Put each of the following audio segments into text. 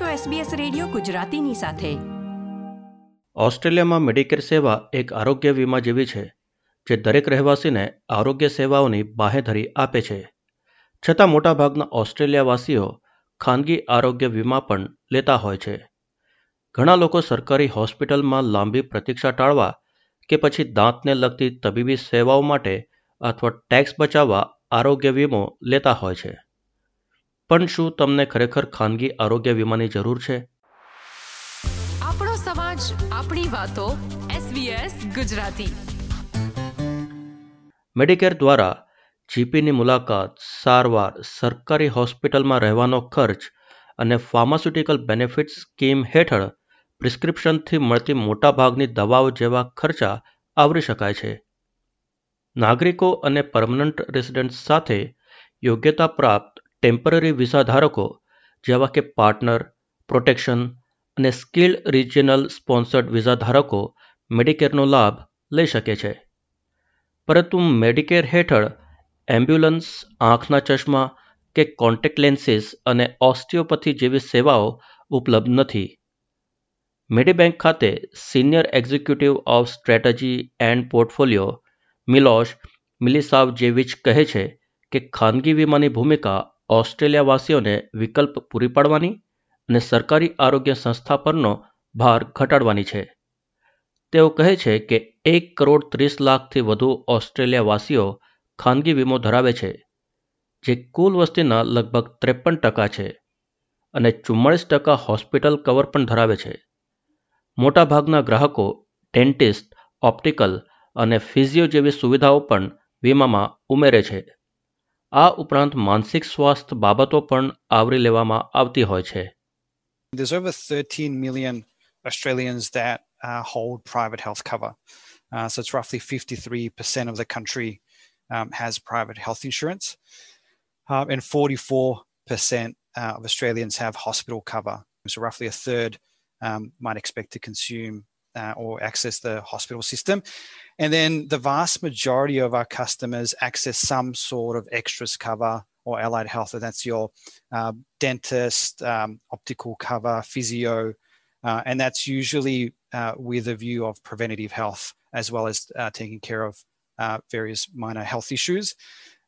છો SBS radio ગુજરાતીની સાથે. ઓસ્ટ્રેલિયામાં મેડિકેર સેવા એક આરોગ્ય વીમા જેવી છે, જે દરેક રહેવાસીને આરોગ્ય સેવાઓની બાહેધરી આપે છે. છતાં મોટાભાગના ઓસ્ટ્રેલિયાવાસીઓ ખાનગી આરોગ્ય વીમા પણ લેતા હોય છે. ઘણા લોકો સરકારી હોસ્પિટલમાં લાંબી પ્રતીક્ષા ટાળવા કે પછી દાંતને લગતી તબીબી સેવાઓ માટે અથવા ટેક્સ બચાવવા આરોગ્ય વીમો લેતા હોય છે. પણ શું તમને ખરેખર ખાનગી આરોગ્ય વીમાની જરૂર છે? આપણો સમાજ આપણી વાતો SBS ગુજરાતી. મેડિકેર દ્વારા જીપીની મુલાકાત સારવાર સરકારી હોસ્પિટલમાં રહેવાનો ખર્ચ અને ફાર્માસ્યુટિકલ બેનિફિટ સ્કીમ હેઠળ પ્રિસ્ક્રિપ્શનથી મળતી મોટાભાગની દવાઓ જેવા ખર્ચા આવરી શકાય છે. નાગરિકો અને પરમનન્ટ રેસિડેન્ટ સાથે યોગ્યતા પ્રાપ્ત ટેમ્પરરી વિઝા ધારકો, જેવા કે પાર્ટનર પ્રોટેક્શન અને સ્કિલ્ડ રિજિયનલ સ્પોન્સર્ડ વિઝા ધારકો મેડિકેરનો લાભ લઈ શકે છે. પરંતુ મેડિકેર હેઠળ એમ્બ્યુલન્સ આંખના ચશ્મા કે કોન્ટેક્ટ લેન્સીસ અને ઓસ્ટિયોપથી જેવી સેવાઓ ઉપલબ્ધ નથી. મેડીબેંક ખાતે senior executive of strategy and portfolio Milos Milisavljevic કહે છે કે ખાનગી વીમાની ભૂમિકા ઓસ્ટ્રેલિયાવાસીઓને વિકલ્પ પૂરી પાડવાની અને સરકારી આરોગ્ય સંસ્થા પરનો ભાર ઘટાડવાની છે. તેઓ કહે છે કે એક કરોડ ત્રીસ લાખથી વધુ ઓસ્ટ્રેલિયાવાસીઓ ખાનગી વીમો ધરાવે છે, જે કુલ વસ્તીના લગભગ ત્રેપન ટકા છે અને ચુમ્માળીસ ટકા હોસ્પિટલ કવર પણ ધરાવે છે. મોટાભાગના ગ્રાહકો ડેન્ટિસ્ટ, ઓપ્ટિકલ અને ફિઝિયો જેવી સુવિધાઓ પણ વીમામાં ઉમેરે છે. આ ઉપરાંત માનસિક સ્વાસ્થ્ય બાબતો પણ આવરી લેવામાં આવતી હોય છે There's over 13 million Australians that uh, hold private health cover. Uh, so it's roughly 53% of the country um, has private health insurance. Uh, and 44% uh, of Australians have hospital cover. So roughly a third um, might expect to consume uh, or access the hospital system. And then the vast majority of our customers access some sort of extras cover or allied health, and that's your uh, dentist, um, optical cover, physio, uh, and that's usually uh, with a view of preventative health as well as uh, taking care of uh, various minor health issues.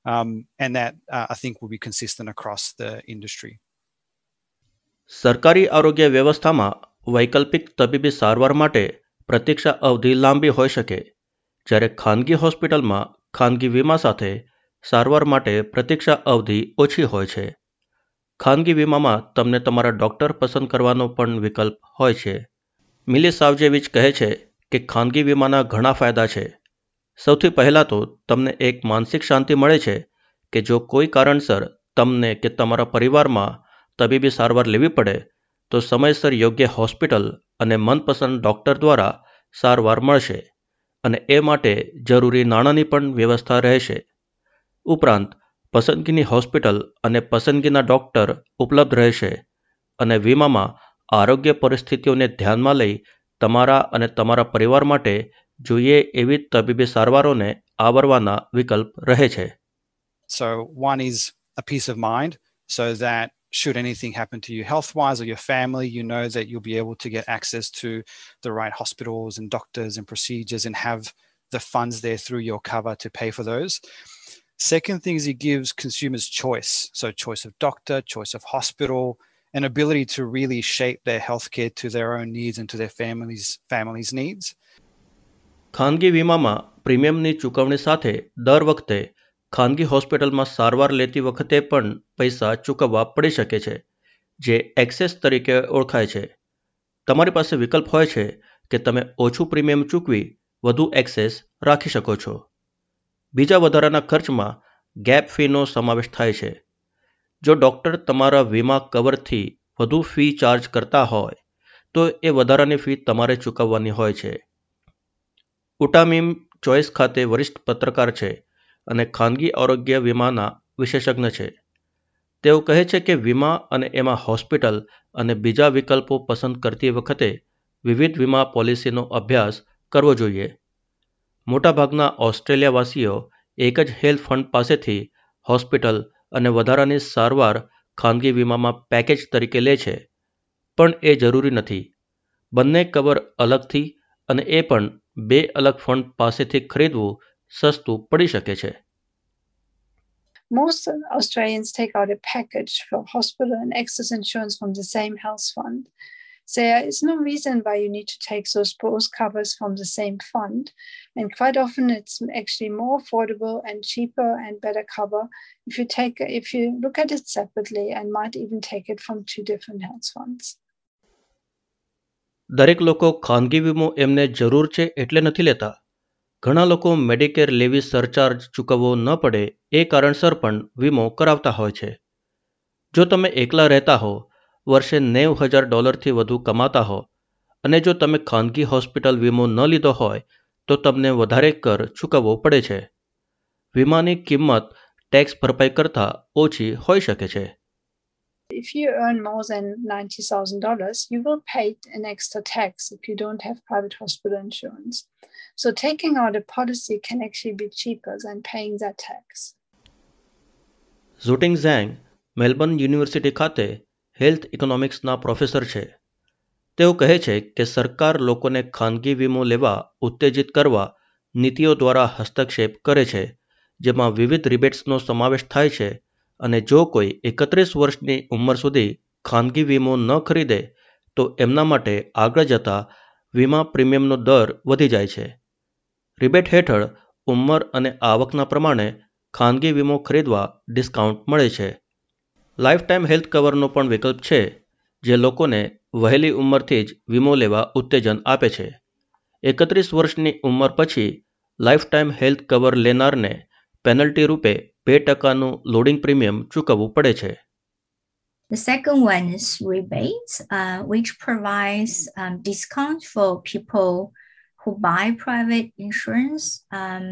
Um, and that uh, I think will be consistent across the industry. સરકારી આરોગ્ય વ્યવસ્થામાં વૈકલ્પિક તબીબી સારવાર માટે પ્રતીક્ષા અવધિ લાંબી હોઈ શકે. જ્યારે ખાનગી હોસ્પિટલમાં ખાનગી વીમા સાથે સારવાર માટે પ્રતીક્ષા અવધિ ઓછી હોય છે. ખાનગી વીમામાં તમને તમારા ડૉક્ટર પસંદ કરવાનો પણ વિકલ્પ હોય છે. મિલી સાવજેવિચ કહે છે કે ખાનગી વીમાના ઘણા ફાયદા છે. સૌથી પહેલાં તો તમને એક માનસિક શાંતિ મળે છે કે જો કોઈ કારણસર તમને કે તમારા પરિવારમાં તબીબી સારવાર લેવી પડે તો સમયસર યોગ્ય હોસ્પિટલ અને મનપસંદ ડૉક્ટર દ્વારા સારવાર મળશે અને એ માટે જરૂરી નાણાંની પણ વ્યવસ્થા રહેશે. ઉપરાંત, પસંદગીની હોસ્પિટલ અને પસંદગીના ડૉક્ટર ઉપલબ્ધ રહેશે અને વીમામાં આરોગ્ય પરિસ્થિતિઓને ધ્યાનમાં લઈ તમારા અને તમારા પરિવાર માટે જોઈએ એવી તબીબી સારવારોને આવરવાના વિકલ્પ રહે છે. So, one is a peace of mind, so that should anything happen to you health wise or your family, you know that you'll be able to get access to the right hospitals and doctors and procedures and have the funds there through your cover to pay for those. Second thing is it gives consumers choice. So, choice of doctor, choice of hospital, an ability to really shape their healthcare to their own needs and to their families' families' needs. ખાનગી વીમામાં પ્રીમિયમની ચૂકવણી સાથે દર વખતે ખાનગી હોસ્પિટલમાં સારવાર લેતી વખતે પણ પૈસા ચૂકવવા પડી શકે છે, જે એક્સેસ તરીકે ઓળખાય છે. તમારી પાસે વિકલ્પ હોય છે કે તમે ઓછું પ્રીમિયમ ચૂકવી વધુ એક્સેસ રાખી શકો છો. બીજા વધારાના ખર્ચમાં ગેપ ફીનો સમાવેશ થાય છે. જો ડૉક્ટર તમારા વીમા કવરથી વધુ ફી ચાર્જ કરતા હોય, તો એ વધારાની ફી તમારે ચૂકવવાની હોય છે. ઉટામીમ ચોઇસ ખાતે વરિષ્ઠ પત્રકાર છે અને ખાનગી આરોગ્ય વીમાના વિશેષજ્ઞ છે. તેઓ કહે છે કે વીમા અને એમાં હોસ્પિટલ અને બીજા વિકલ્પો પસંદ કરતી વખતે વિવિધ વીમા પોલિસીનો અભ્યાસ કરવો જોઈએ. મોટાભાગના ઓસ્ટ્રેલિયાવાસીઓ એક જ હેલ્થ ફંડ પાસેથી હોસ્પિટલ અને વધારાની સારવાર ખાનગી વીમામાં પેકેજ તરીકે લે છે. પણ એ જરૂરી નથી. બંને કવર અલગથી અને એ પણ બે અલગ ફંડ પાસેથી ખરીદવું સસ્તું પડી શકે છે Most Australians take out a package for hospital and excess insurance from the same health fund. So there is no reason why you need to take those both covers from the same fund. And quite often it's actually more affordable and cheaper and better cover if you take if you look at it separately and might even take it from two different health funds. દરેક લોકો ખાનગી વીમો એમને જરૂર છે એટલે નથી લેતા ઘણા લોકો મેડિકેર લેવી સરચાર્જ ચૂકવવો ન પડે એ કારણસર પણ વીમો કરાવતા હોય છે. જો તમે એકલા રહેતા હો, વર્ષે નેવ હજાર ડોલરથી વધુ કમાતા હો અને જો તમે ખાનગી હોસ્પિટલ વીમો ન લીધો હોય, તો તમને વધારે કર ચૂકવવો પડે છે. વીમાની કિંમત ટેક્સ ભરપાઈ કરતાં ઓછી હોઈ શકે છે. If you earn more than $90,000, you will pay an extra tax if you don't have private hospital insurance. So taking out a policy can actually be cheaper than paying that tax. Zhuting Zheng Melbourne University ખાતે health ઇકોનોમિક્સના professor છે તેઓ કહે છે કે સરકાર લોકોને ખાનગી વીમો લેવા ઉત્તેજિત કરવા નીતિઓ દ્વારા હસ્તક્ષેપ કરે છે જેમાં વિવિધ રિબેટ્સનો સમાવેશ થાય છે અને જો કોઈ એકત્રીસ વર્ષની ઉંમર સુધી ખાનગી વીમો ન ખરીદે, તો એમના માટે આગળ જતા વીમા પ્રીમિયમનો દર વધી જાય છે. રિબેટ હેઠળ ઉંમર અને આવકના પ્રમાણે ખાનગી વીમો ખરીદવા ડિસ્કાઉન્ટ મળે છે. લાઈફ હેલ્થ કવરનો પણ વિકલ્પ છે, જે લોકોને વહેલી ઉંમરથી જ વીમો લેવા ઉત્તેજન આપે છે. એકત્રીસ વર્ષની ઉંમર પછી લાઈફ હેલ્થ કવર લેનારને પેનલ્ટી રૂપે બે ટકાનું લોડિંગ પ્રીમિયમ ચૂકવવું પડે છે The second one is rebates, uh, which provides um, discount for people who buy private insurance um,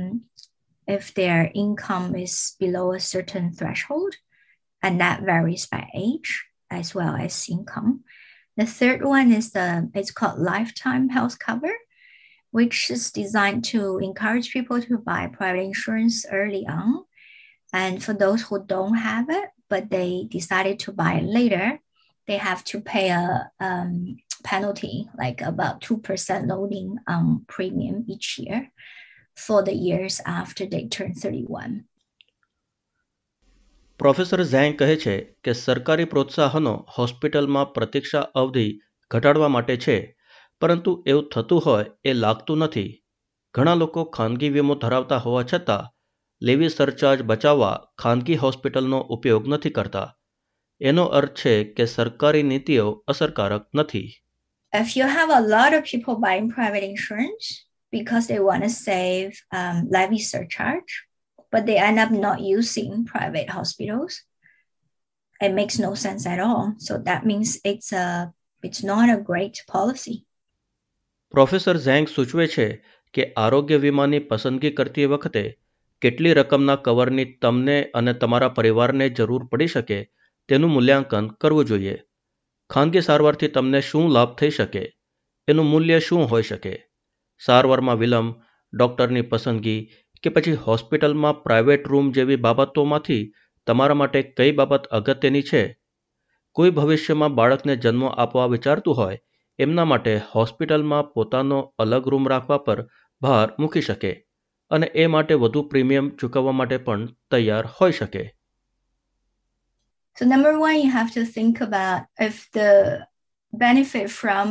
if their income is below a certain threshold, and that varies by age as well as income. The third one is the it's called lifetime health cover, which is designed to encourage people to buy private insurance early on. And for those who don't have it, but they decided to buy it later, they have to pay a um, penalty, like about 2% loading um, premium each year for the years after they turn 31. Professor Zheng કહે છે કે સરકારી પ્રોત્સાહનો હોસ્પિટલમાં પ્રતીક્ષા અવધિ ઘટાડવા માટે છે પરંતુ એવું થતું હોય એ લાગતું નથી ઘણા લોકો ખાનગી વીમો ધરાવતા હોવા છતાં લેવી સરચાર્જ બચાવવા ખાનગી હોસ્પિટલનો ઉપયોગ નથી કરતા એનો અર્થ છે કે સરકારી નીતિઓ અસરકારક નથી If you have a lot of people buying private insurance because they want to save um, levy surcharge, but they end up not using private hospitals, it makes no sense at all. So that means it's a it's not a great policy. Professor Zheng સૂચવે છે કે આરોગ્ય વીમાની પસંદગી કરતી વખતે કેટલી રકમના કવરની તમને અને તમારા પરિવારને જરૂર પડી શકે તેનું મૂલ્યાંકન કરવું જોઈએ. ખાનગી સારવારથી તમને શું લાભ થઈ શકે? એનું મૂલ્ય શું હોઈ શકે? સારવારમાં વિલંબ, ડૉક્ટરની પસંદગી કે પછી હોસ્પિટલમાં પ્રાઇવેટ રૂમ જેવી બાબતોમાંથી તમારા માટે કઈ બાબત અગત્યની છે? કોઈ ભવિષ્યમાં બાળકને જન્મ આપવા વિચારતું હોય, એમના માટે હોસ્પિટલમાં પોતાનો અલગ રૂમ રાખવા પર ભાર મૂકી શકે. અને એ માટે વધુ પ્રીમિયમ ચૂકવવા માટે પણ તૈયાર હોઈ શકે So number one, you have to think about if the benefit from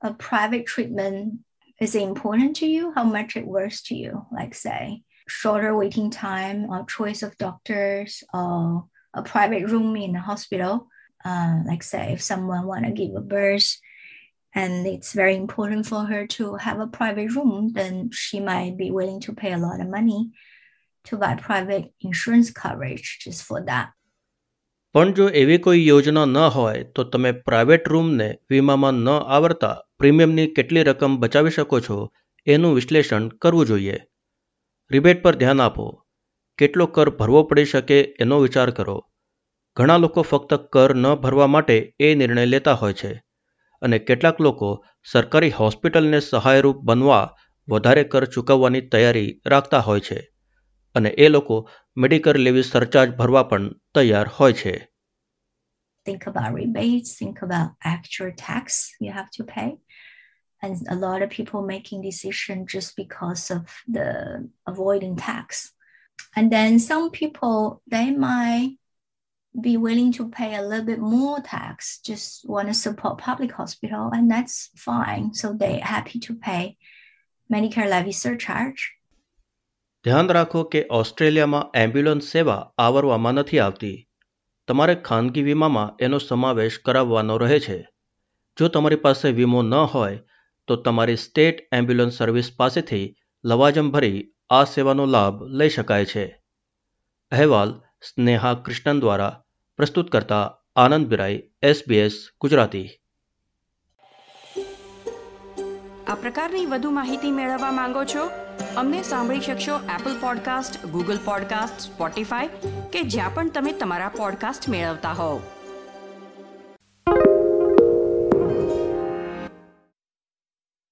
a private treatment is important to you, how much it worth to you. Like say shorter waiting time or choice of doctors or a private room in a hospital. Uh, like say if someone want to give a birth and it's very important for her to have a private room, then she might be willing to pay a lot of money to buy private insurance coverage just for that. પણ જો એવી કોઈ યોજના ન હોય તો તમે private રૂમને વીમામાં ન આવરતા પ્રીમિયમની કેટલી રકમ બચાવી શકો છો એનું વિશ્લેષણ કરવું જોઈએ રિબેટ પર ધ્યાન આપો કેટલો કર ભરવો પડી શકે એનો વિચાર કરો ઘણા લોકો ફક્ત કર ન ભરવા માટે એ નિર્ણય લેતા હોય છે અને કેટલાક લોકો સરકારી હોસ્પિટલને સહાયરૂપ બનવા વધારે કર ચૂકવવાની તૈયારી રાખતા હોય છે અને એ લોકો મેડિકલ લેવી સરચાર્જ ભરવા પણ તૈયાર હોય છે think about rebates, think about actual tax you have to pay. And a lot of people making decision just because of the avoiding tax. And then some people they might be willing to pay a little bit more tax, just want to support public hospital, and that's fine. So they happy to pay Medicare levy surcharge. ધ્યાન રાખો કે ઓસ્ટ્રેલિયામાં ambulance સેવા આવરવામાં નથી આવતી તમારે ખાનગી વીમામાં એનો સમાવેશ કરાવવાનો રહે છે જો તમારી પાસે વીમો ન હોય તો તમારી સ્ટેટ એમ્બ્યુલન્સ સર્વિસ પાસેથી લવાજમ ભરી આ સેવાનો લાભ લઈ શકાય છે અહેવાલ સ્નેહા કૃષ્ણન દ્વારા પ્રસ્તુત કરતા આનંદ બિરાઈ, એસબીએસ ગુજરાતી. આ પ્રકારની વધુ માહિતી મેળવવા માંગો છો? અમને સાંભળી શકશો Apple podcast Google podcast Spotify કે જ્યાં પણ તમે તમારા પોડકાસ્ટ મેળવતા હોવ.